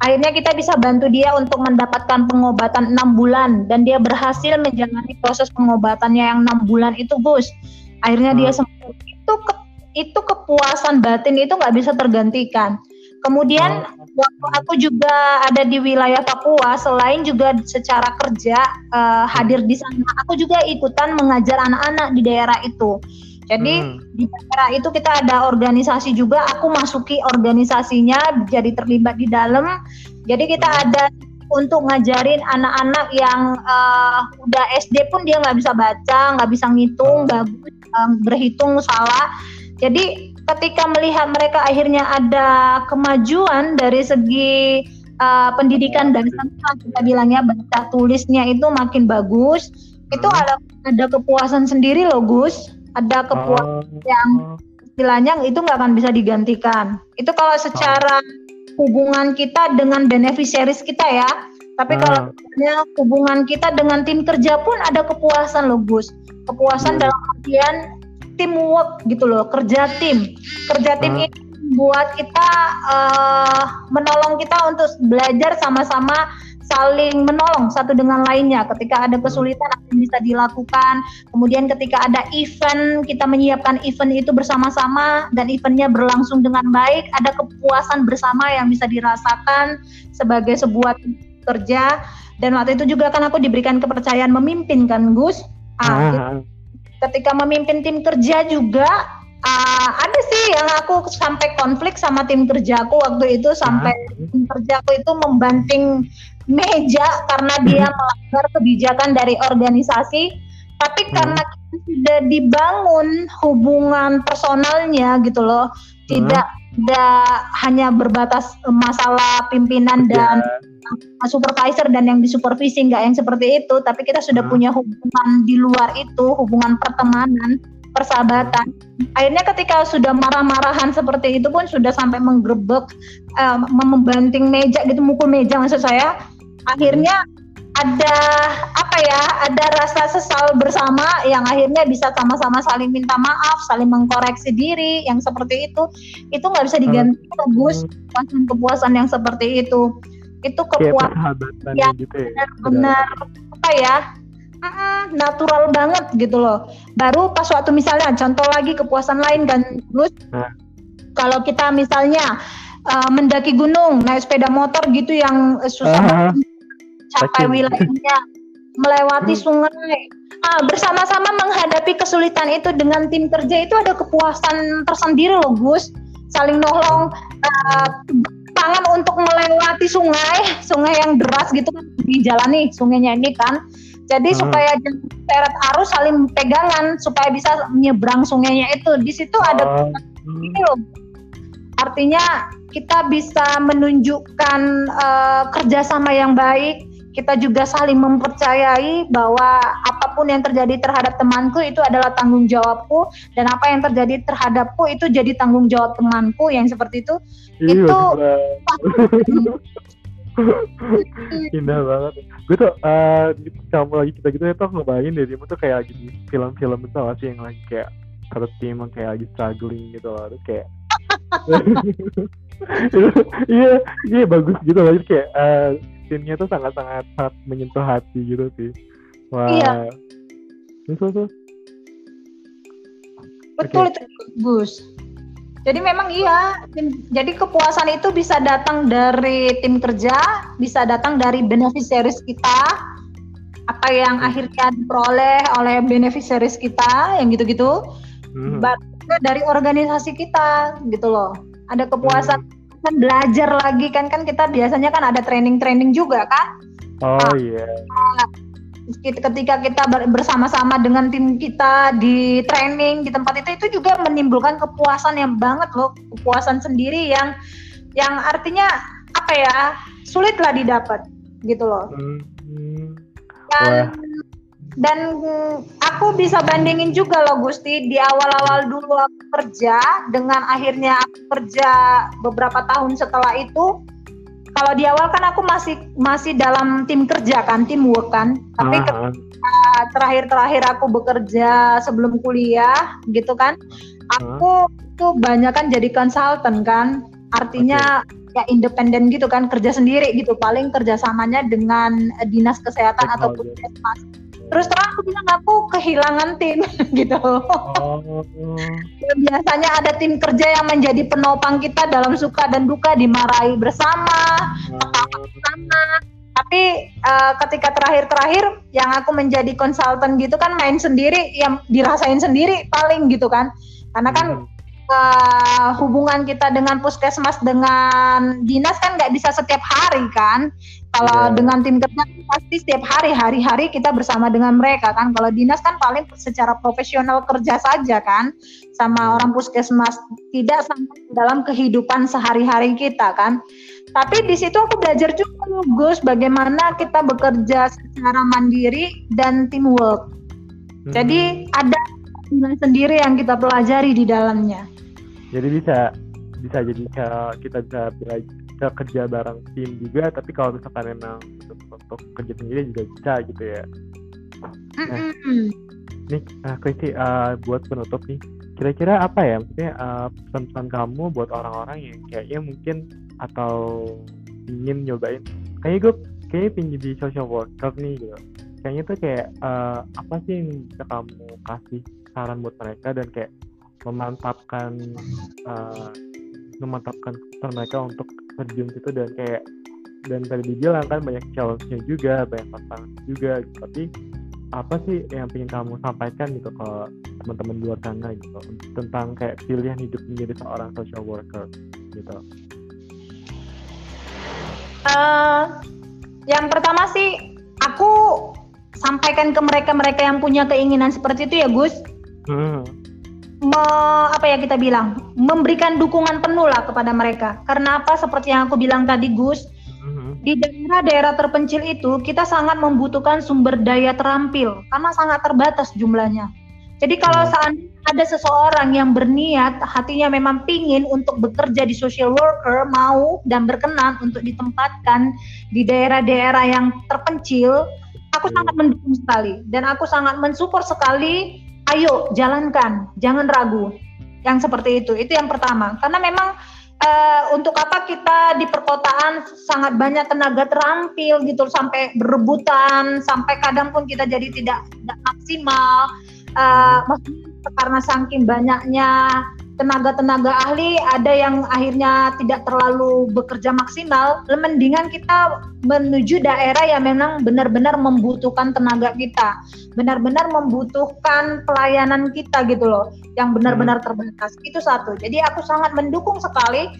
Akhirnya kita bisa bantu dia untuk mendapatkan pengobatan enam bulan dan dia berhasil menjalani proses pengobatannya yang enam bulan itu, Gus. Akhirnya hmm. dia sembuh. Itu ke, itu kepuasan batin itu nggak bisa tergantikan. Kemudian hmm. waktu aku juga ada di wilayah Papua, selain juga secara kerja uh, hadir di sana, aku juga ikutan mengajar anak-anak di daerah itu. Jadi hmm. di daerah itu kita ada organisasi juga. Aku masuki organisasinya, jadi terlibat di dalam. Jadi kita hmm. ada untuk ngajarin anak-anak yang uh, udah SD pun dia nggak bisa baca, nggak bisa ngitung, hmm. bagus um, berhitung salah. Jadi ketika melihat mereka akhirnya ada kemajuan dari segi uh, pendidikan dan kita bilangnya baca tulisnya itu makin bagus, itu hmm. ada ada kepuasan sendiri loh Gus ada kepuasan oh. yang istilahnya itu nggak akan bisa digantikan. Itu kalau secara hubungan kita dengan beneficiaries kita ya. Tapi hmm. kalau hubungan kita dengan tim kerja pun ada kepuasan loh Gus. Kepuasan hmm. dalam artian teamwork gitu loh, kerja tim. Kerja tim Hmm. ini buat kita eh, menolong kita untuk belajar sama-sama saling menolong satu dengan lainnya. Ketika ada kesulitan apa yang bisa dilakukan. Kemudian ketika ada event kita menyiapkan event itu bersama-sama dan eventnya berlangsung dengan baik ada kepuasan bersama yang bisa dirasakan sebagai sebuah kerja. Dan waktu itu juga kan aku diberikan kepercayaan memimpin kan Gus? Ah, Ah, ketika memimpin tim kerja juga ah, ada sih yang aku sampai konflik sama tim kerjaku waktu itu sampai tim kerjaku itu membanting meja karena dia melanggar kebijakan dari organisasi. Tapi Hmm. karena kita sudah dibangun hubungan personalnya gitu loh tidak tidak hanya berbatas masalah pimpinan dan supervisor dan yang disupervisi nggak yang seperti itu. Tapi kita sudah Hmm. punya hubungan di luar itu hubungan pertemanan persahabatan. Akhirnya ketika sudah marah-marahan seperti itu pun sudah sampai menggerebek eh, membanting meja gitu mukul meja maksud saya. Akhirnya ada apa ya ada rasa sesal bersama yang akhirnya bisa sama-sama saling minta maaf saling mengkoreksi diri yang seperti itu. Itu nggak bisa diganti Gus kepuasan kepuasan yang seperti itu. Itu kepuasan Ya, gitu ya. benar apa ya? Mm, natural banget gitu loh. Baru pas waktu misalnya contoh lagi kepuasan lain kan Gus. Nah. kalau kita misalnya uh, mendaki gunung naik sepeda motor gitu yang uh, susah Ah, banget capai Trekking. wilayahnya melewati sungai ah, bersama-sama menghadapi kesulitan itu dengan tim kerja itu ada kepuasan tersendiri loh Gus saling nolong uh, tangan untuk melewati sungai sungai yang deras gitu kan di jalan nih sungainya ini kan jadi Hmm. supaya jangan seret arus saling pegangan supaya bisa menyeberang sungainya itu di situ ada Oh, ini loh. Artinya kita bisa menunjukkan eh, kerjasama yang baik. Kita juga saling mempercayai bahwa apa pun yang terjadi terhadap temanku itu adalah tanggung jawabku dan apa yang terjadi terhadapku itu jadi tanggung jawab temanku yang seperti itu. Iya, Itu-. Indah banget. Gue tuh eh kamu lagi kita gitu ya tuh ngebayangin deh dia tuh kayak lagi di film-film itu gak sih yang lagi kayak satu tim kayak lagi struggling gitu loh. Terus kayak iya iya bagus gitu loh kayak eh scene-nya tuh sangat-sangat sangat menyentuh hati gitu sih. Wah. Iya. Terus terus, terus. Betul itu Gus. Jadi memang iya, tim- jadi kepuasan itu bisa datang dari tim kerja, bisa datang dari beneficiaries kita, apa yang akhirnya diperoleh oleh beneficiaries kita, yang gitu-gitu, Hmm. Dari organisasi kita, gitu loh. Ada kepuasan kan belajar lagi kan kan kita biasanya kan ada training-training juga kan. Oh iya. Kita- ketika kita ber- bersama-sama dengan tim kita di training di tempat itu itu juga menimbulkan kepuasan yang banget loh kepuasan sendiri yang yang artinya apa ya sulit lah didapat gitu loh Hmm, hmm. dan dan mm, aku bisa bandingin juga loh Gusti. Di awal-awal dulu aku kerja dengan akhirnya aku kerja beberapa tahun setelah itu kalau di awal kan aku masih masih dalam tim kerja kan teamwork kan. Tapi Ah, ah. terakhir-terakhir aku bekerja sebelum kuliah gitu kan aku tuh banyak kan jadi konsultan kan. Artinya ya independen gitu kan kerja sendiri gitu. Paling kerjasamanya dengan dinas kesehatan atau Stakeholder. puskesmas terus terang aku bilang aku kehilangan tim gitu Oh. Ya, biasanya ada tim kerja yang menjadi penopang kita dalam suka dan duka dimarahi bersama sama tapi eh, ketika terakhir-terakhir yang aku menjadi konsultan gitu kan main sendiri yang dirasain sendiri paling gitu kan karena kan Hmm. Eh, hubungan kita dengan puskesmas dengan dinas kan nggak bisa setiap hari kan? Kalau Iya. dengan tim kerja pasti setiap hari hari-hari kita bersama dengan mereka kan? Kalau dinas kan paling secara profesional kerja saja kan? Sama orang puskesmas tidak sampai dalam kehidupan sehari-hari kita kan? Tapi di situ aku belajar juga Gus bagaimana kita bekerja secara mandiri dan teamwork. Hmm. jadi ada nilai sendiri yang kita pelajari di dalamnya jadi bisa bisa jadi kita bisa belajar kerja bareng tim juga tapi kalau misalkan memang untuk, untuk kerja sendiri juga bisa gitu ya. Mm-mm. nih uh, Kristi uh, buat penutup nih kira-kira apa ya maksudnya uh, pesan-pesan kamu buat orang-orang yang kayaknya mungkin atau ingin nyobain? Kayaknya gue kayaknya pingin jadi social worker nih gitu. Kayaknya tuh kayak uh, apa sih yang bisa kamu kasih saran buat mereka dan kayak memantapkan uh, memantapkan mereka untuk terjun situ dan kayak dan tadi dibilang kan banyak challenge-nya juga banyak tantangan juga gitu. tapi apa sih yang ingin kamu sampaikan gitu ke teman-teman di luar sana gitu tentang kayak pilihan hidup menjadi seorang social worker gitu uh, yang pertama sih aku sampaikan ke mereka-mereka yang punya keinginan seperti itu ya Gus. Hmm. Me, apa ya kita bilang memberikan dukungan penuh lah kepada mereka. Karena apa? Seperti yang aku bilang tadi Gus, hmm. di daerah-daerah terpencil itu kita sangat membutuhkan sumber daya terampil karena sangat terbatas jumlahnya. Jadi kalau hmm. saat ada seseorang yang berniat hatinya memang pingin untuk bekerja di social worker mau dan berkenan untuk ditempatkan di daerah-daerah yang terpencil aku hmm. sangat mendukung sekali dan aku sangat mensupport sekali ayo jalankan. Jangan ragu. Yang seperti itu. Itu yang pertama. Karena memang uh, untuk apa kita di perkotaan sangat banyak tenaga terampil gitu. Sampai berebutan sampai kadang pun kita jadi tidak, tidak maksimal. Uh, karena saking banyaknya tenaga-tenaga ahli ada yang akhirnya tidak terlalu bekerja maksimal, mendingan kita menuju daerah yang memang benar-benar membutuhkan tenaga kita, benar-benar membutuhkan pelayanan kita gitu loh, yang benar-benar hmm. terbatas. Itu satu. Jadi aku sangat mendukung sekali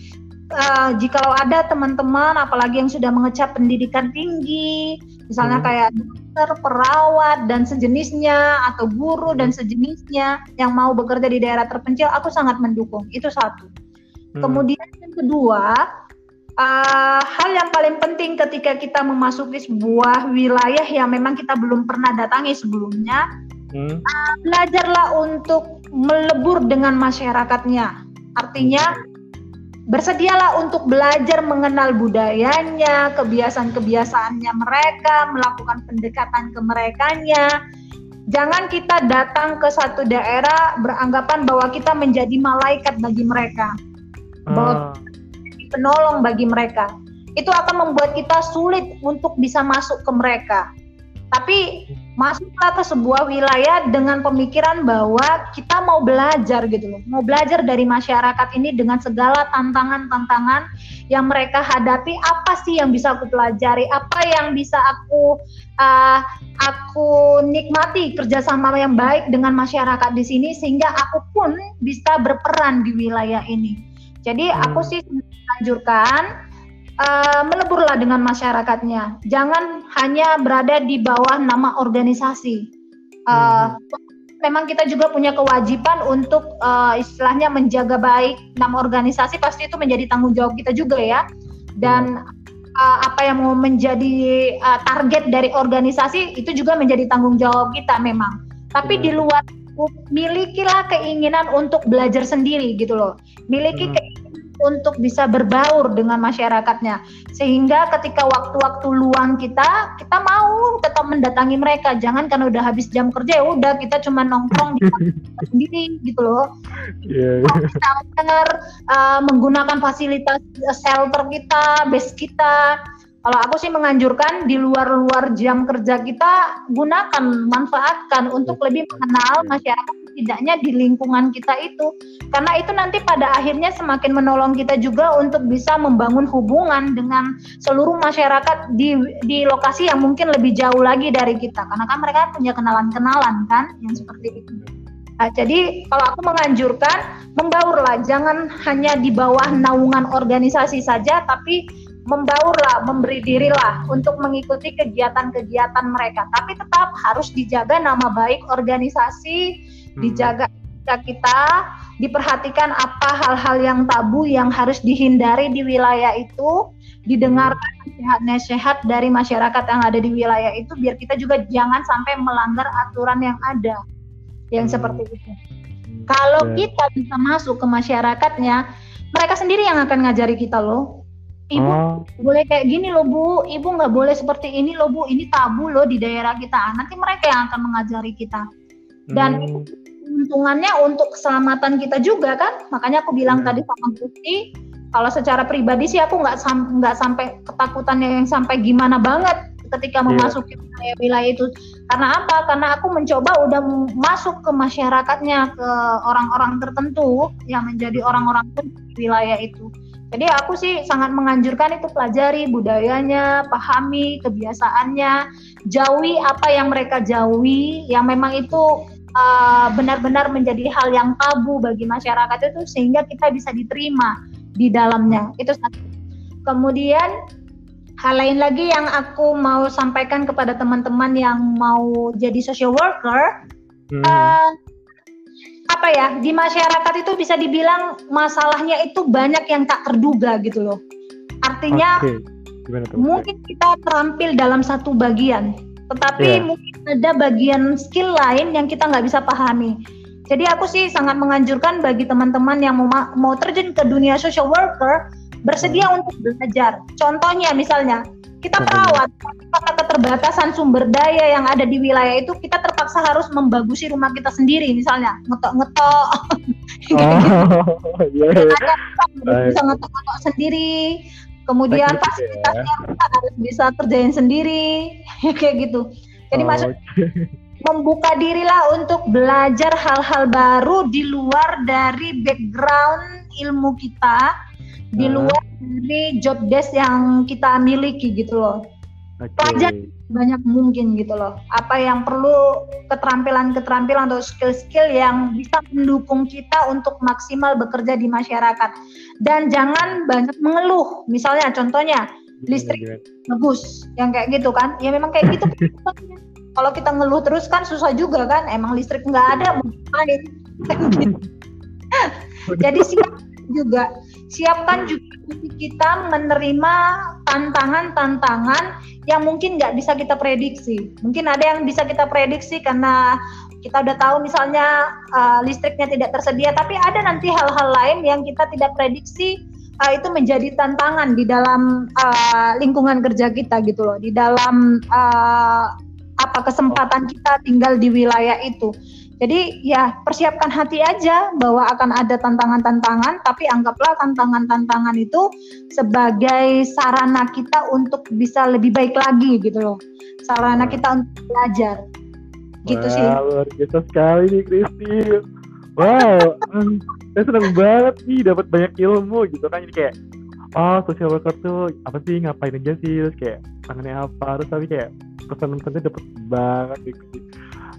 uh, jika ada teman-teman apalagi yang sudah mengecap pendidikan tinggi, misalnya hmm. kayak dokter, perawat dan sejenisnya atau guru dan sejenisnya yang mau bekerja di daerah terpencil, aku sangat mendukung. Itu satu. Hmm. Kemudian yang kedua, uh, hal yang paling penting ketika kita memasuki sebuah wilayah yang memang kita belum pernah datangi sebelumnya, hmm. uh, belajarlah untuk melebur dengan masyarakatnya. Artinya Bersedialah untuk belajar mengenal budayanya, kebiasaan-kebiasaannya mereka, melakukan pendekatan ke merekanya. Jangan kita datang ke satu daerah beranggapan bahwa kita menjadi malaikat bagi mereka. Bahwa uh. penolong bagi mereka. Itu akan membuat kita sulit untuk bisa masuk ke mereka. Tapi masuklah ke sebuah wilayah dengan pemikiran bahwa kita mau belajar gitu loh. Mau belajar dari masyarakat ini dengan segala tantangan-tantangan yang mereka hadapi. Apa sih yang bisa aku pelajari? Apa yang bisa aku uh, aku nikmati kerjasama yang baik dengan masyarakat di sini sehingga aku pun bisa berperan di wilayah ini. Jadi aku hmm. sih menganjurkan uh, meleburlah dengan masyarakatnya. Jangan hanya berada di bawah nama organisasi. Uh, hmm. Memang kita juga punya kewajiban untuk uh, istilahnya menjaga baik nama organisasi. Pasti itu menjadi tanggung jawab kita juga ya. Dan uh, apa yang mau menjadi uh, target dari organisasi itu juga menjadi tanggung jawab kita memang. Tapi hmm. di luar milikilah keinginan untuk belajar sendiri gitu loh. Miliki hmm. keinginan untuk bisa berbaur dengan masyarakatnya. Sehingga ketika waktu-waktu luang kita kita mau tetap mendatangi mereka. Jangan karena udah habis jam kerja ya udah kita cuma nongkrong di sendiri gitu loh. Yeah. kita uh, menggunakan fasilitas shelter kita base kita kalau aku sih menganjurkan di luar-luar jam kerja kita gunakan, manfaatkan untuk lebih mengenal masyarakat setidaknya di lingkungan kita itu. Karena itu nanti pada akhirnya semakin menolong kita juga untuk bisa membangun hubungan dengan seluruh masyarakat di di lokasi yang mungkin lebih jauh lagi dari kita. Karena kan mereka punya kenalan-kenalan kan yang seperti itu. Nah, jadi kalau aku menganjurkan membaurlah, jangan hanya di bawah naungan organisasi saja, tapi membaurlah, memberi dirilah untuk mengikuti kegiatan-kegiatan mereka. Tapi tetap harus dijaga nama baik organisasi, hmm. dijaga kita, diperhatikan apa hal-hal yang tabu yang harus dihindari di wilayah itu, didengarkan nasihat-nasihat dari masyarakat yang ada di wilayah itu, biar kita juga jangan sampai melanggar aturan yang ada, yang hmm. seperti itu. Kalau yeah. kita bisa masuk ke masyarakatnya, mereka sendiri yang akan ngajari kita loh Ibu oh. boleh kayak gini loh bu, ibu nggak boleh seperti ini loh bu, ini tabu loh di daerah kita. Nanti mereka yang akan mengajari kita. dan hmm. untungannya untuk keselamatan kita juga kan makanya aku bilang hmm. tadi sama Gusti kalau secara pribadi sih aku nggak sam nggak sampai ketakutan yang sampai gimana banget ketika iya. memasuki wilayah-wilayah itu karena apa karena aku mencoba udah masuk ke masyarakatnya ke orang-orang tertentu yang menjadi orang-orang di wilayah itu jadi aku sih sangat menganjurkan itu pelajari budayanya, pahami kebiasaannya, jauhi apa yang mereka jauhi, yang memang itu uh, benar-benar uh, menjadi hal yang tabu bagi masyarakat itu sehingga kita bisa diterima di dalamnya. Itu satu. Kemudian hal lain lagi yang aku mau sampaikan kepada teman-teman yang mau jadi social worker, hmm. uh, apa ya di masyarakat itu bisa dibilang masalahnya itu banyak yang tak terduga gitu loh. Artinya okay. mungkin kita terampil dalam satu bagian, tetapi yeah. mungkin ada bagian skill lain yang kita nggak bisa pahami. Jadi aku sih sangat menganjurkan bagi teman-teman yang mau mau terjun ke dunia social worker bersedia hmm. untuk belajar. Contohnya misalnya kita perawat. Karena keterbatasan sumber daya yang ada di wilayah itu kita terpaksa harus membagusi rumah kita sendiri misalnya. Ngetok-ngetok. Oh, yeah. bisa ngetok-ngetok sendiri. Kemudian gitu fasilitasnya ya. harus bisa kerjain sendiri. Kayak gitu. Jadi oh, maksud okay. membuka dirilah untuk belajar hal-hal baru di luar dari background ilmu kita di luar dari job desk yang kita miliki gitu loh. Okay. Pelajar banyak mungkin gitu loh. Apa yang perlu keterampilan-keterampilan atau skill-skill yang bisa mendukung kita untuk maksimal bekerja di masyarakat. Dan jangan banyak mengeluh. Misalnya contohnya listrik bagus, yang kayak gitu kan? Ya memang kayak gitu. Kalau kita ngeluh terus kan susah juga kan? Emang listrik nggak ada mau? Jadi siap juga siapkan juga kita menerima tantangan-tantangan yang mungkin nggak bisa kita prediksi. Mungkin ada yang bisa kita prediksi karena kita udah tahu misalnya uh, listriknya tidak tersedia, tapi ada nanti hal-hal lain yang kita tidak prediksi uh, itu menjadi tantangan di dalam uh, lingkungan kerja kita gitu loh, di dalam uh, apa kesempatan kita tinggal di wilayah itu. Jadi ya persiapkan hati aja bahwa akan ada tantangan-tantangan, tapi anggaplah tantangan-tantangan itu sebagai sarana kita untuk bisa lebih baik lagi gitu loh. Sarana kita untuk belajar. Gitu Wah, sih. Luar biasa sekali nih Kristi. Wow, saya senang banget nih dapat banyak ilmu gitu kan. Jadi kayak oh social worker tuh apa sih ngapain aja sih terus kayak tangannya apa terus tapi kayak pesan-pesannya dapat banget gitu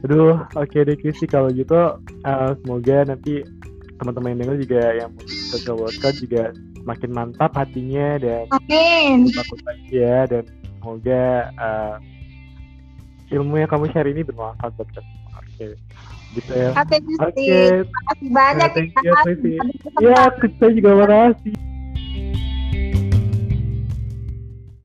Aduh, oke okay deh Kristi kalau gitu uh, semoga nanti teman-teman yang dengar juga yang social worker juga makin mantap hatinya dan Amin. takut ya dan semoga uh, ilmu yang kamu share ini bermanfaat buat kita semua. Oke. Okay. Gitu ya. Oke, okay, okay. Terima kasih banyak ya. Iya, saya juga makasih.